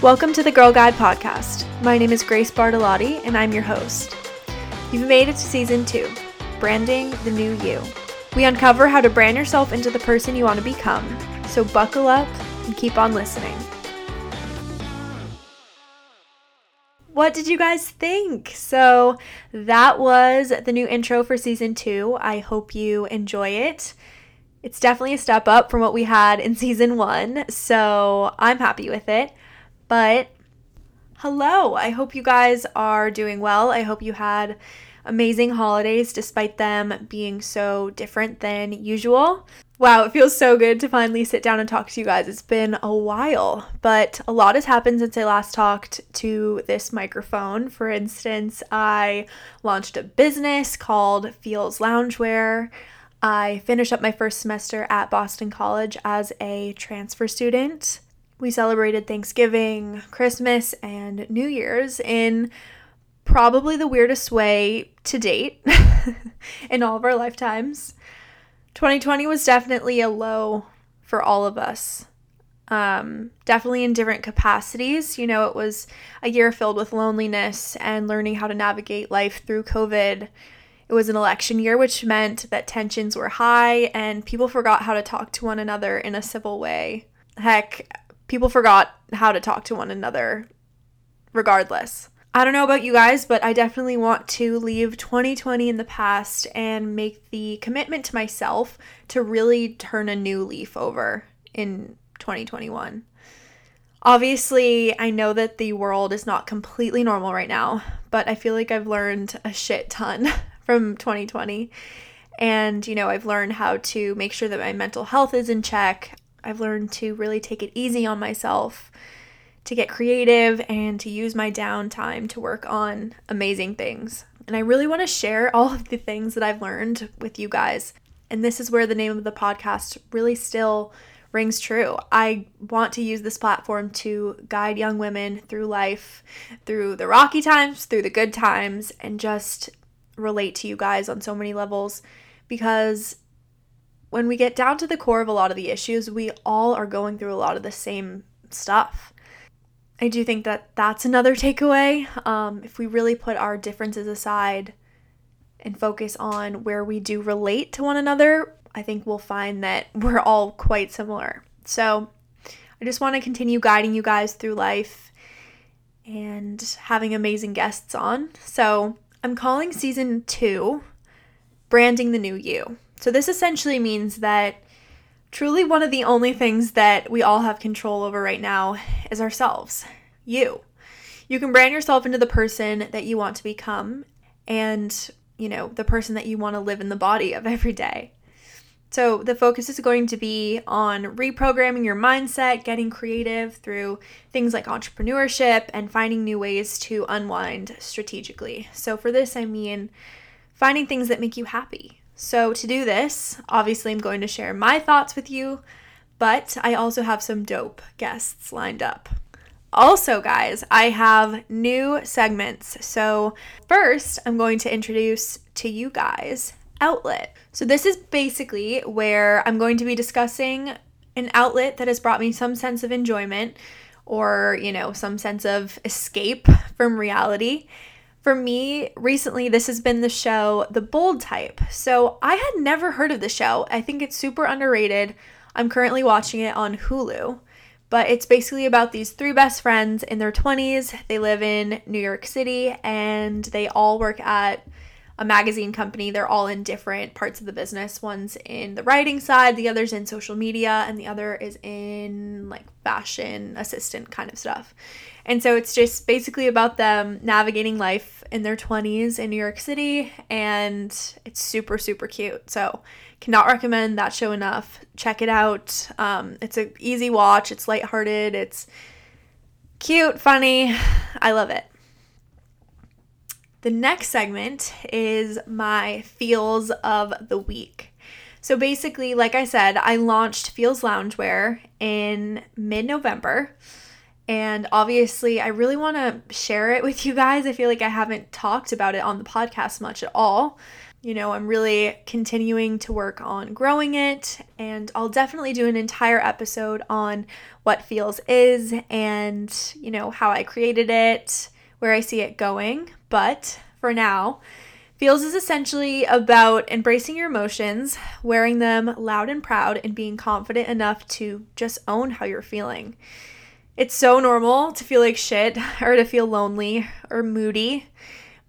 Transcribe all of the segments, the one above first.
Welcome to the Girl Guide podcast. My name is Grace Bartolotti, and I'm your host. You've made it to season two Branding the New You. We uncover how to brand yourself into the person you want to become, so buckle up and keep on listening. What did you guys think? So, that was the new intro for season two. I hope you enjoy it. It's definitely a step up from what we had in season one, so I'm happy with it. But hello, I hope you guys are doing well. I hope you had amazing holidays despite them being so different than usual. Wow, it feels so good to finally sit down and talk to you guys. It's been a while, but a lot has happened since I last talked to this microphone. For instance, I launched a business called Feelz Loungewear. I finished up my first semester at Boston College as a transfer student. We celebrated Thanksgiving, Christmas, and New Year's in probably the weirdest way to date in all of our lifetimes. 2020 was definitely a low for all of us. Um, definitely in different capacities. You know, it was a year filled with loneliness and learning how to navigate life through COVID. It was an election year, which meant that tensions were high and people forgot how to talk to one another in a civil way. Heck, people forgot how to talk to one another regardless. I don't know about you guys, but I definitely want to leave 2020 in the past and make the commitment to myself to really turn a new leaf over in 2021. Obviously, I know that the world is not completely normal right now, but I feel like I've learned a shit ton from 2020. And, you know, I've learned how to make sure that my mental health is in check. I've learned to really take it easy on myself, to get creative, and to use my downtime to work on amazing things. And I really want to share all of the things that I've learned with you guys. And this is where the name of the podcast really still rings true. I want to use this platform to guide young women through life, through the rocky times, through the good times, and just relate to you guys on so many levels because when we get down to the core of a lot of the issues, we all are going through a lot of the same stuff. I do think that that's another takeaway. Um, if we really put our differences aside and focus on where we do relate to one another, I think we'll find that we're all quite similar. So I just want to continue guiding you guys through life and having amazing guests on. So I'm calling season two Branding the New You. So, this essentially means that truly one of the only things that we all have control over right now is ourselves. You. You can brand yourself into the person that you want to become and, you know, the person that you want to live in the body of every day. So, the focus is going to be on reprogramming your mindset, getting creative through things like entrepreneurship, and finding new ways to unwind strategically. So, for this, I mean finding things that make you happy, so, to do this, obviously, I'm going to share my thoughts with you, but I also have some dope guests lined up. Also, guys, I have new segments. So, first, I'm going to introduce to you guys Outlet. So, this is basically where I'm going to be discussing an outlet that has brought me some sense of enjoyment or, you know, some sense of escape from reality for me, recently, this has been the show The Bold Type. So I had never heard of the show. I think it's super underrated. I'm currently watching it on Hulu. But it's basically about these three best friends in their 20s. They live in New York City and they all work at a magazine company. They're all in different parts of the business. One's in the writing side, the other's in social media, and the other is in like fashion assistant kind of stuff. And so it's just basically about them navigating life in their 20s in New York City, and it's super, super cute. So, cannot recommend that show enough. Check it out. Um, it's an easy watch, it's lighthearted, it's cute, funny. I love it. The next segment is my feels of the week. So basically, like I said, I launched Feelz Loungewear in mid November. And obviously, I really want to share it with you guys. I feel like I haven't talked about it on the podcast much at all. You know, I'm really continuing to work on growing it, and I'll definitely do an entire episode on what Feelz is and, you know, how I created it, where I see it going. But for now, Feelz is essentially about embracing your emotions, wearing them loud and proud, and being confident enough to just own how you're feeling. It's so normal to feel like shit or to feel lonely or moody,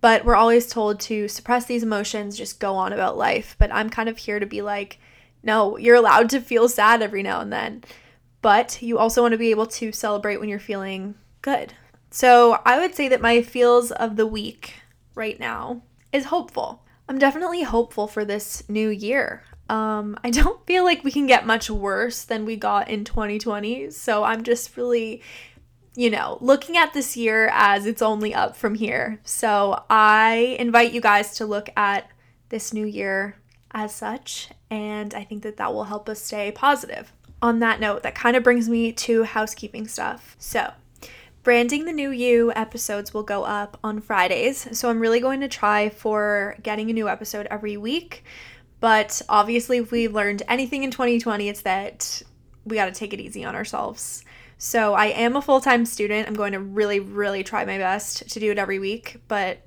but we're always told to suppress these emotions, just go on about life. But I'm kind of here to be like, no, you're allowed to feel sad every now and then, but you also want to be able to celebrate when you're feeling good. So I would say that my feels of the week right now is hopeful. I'm definitely hopeful for this new year. Um, I don't feel like we can get much worse than we got in 2020. So I'm just really, you know, looking at this year as it's only up from here. So I invite you guys to look at this new year as such. And I think that that will help us stay positive. On that note, that kind of brings me to housekeeping stuff. So, Branding the New You episodes will go up on Fridays. So I'm really going to try for getting a new episode every week. But obviously, if we learned anything in 2020, it's that we got to take it easy on ourselves. So I am a full time student. I'm going to really, really try my best to do it every week. But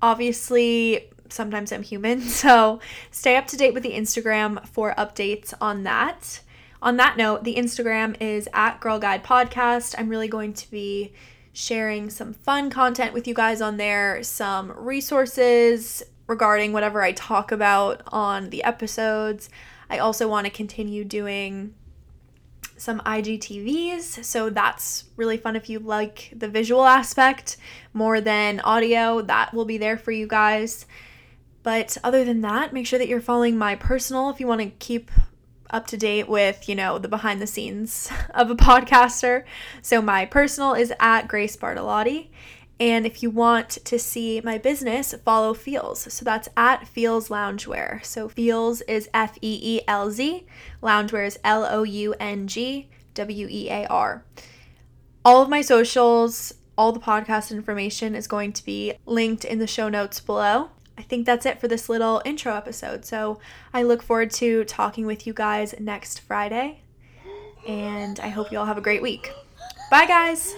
obviously, sometimes I'm human. So stay up to date with the Instagram for updates on that. On that note, the Instagram is at Girl Guide Podcast. I'm really going to be sharing some fun content with you guys on there, some resources regarding whatever I talk about on the episodes. I also want to continue doing some IGTVs, so that's really fun if you like the visual aspect more than audio. That will be there for you guys. But other than that, make sure that you're following my personal if you want to keep up to date with, you know, the behind the scenes of a podcaster. So my personal is at Grace Bartolotti. And if you want to see my business, follow Feelz. So that's at Feelz Loungewear. So Feelz is F E E L Z, Loungewear is L O U N G W E A R. All of my socials, all the podcast information is going to be linked in the show notes below. I think that's it for this little intro episode. So I look forward to talking with you guys next Friday. And I hope you all have a great week. Bye, guys.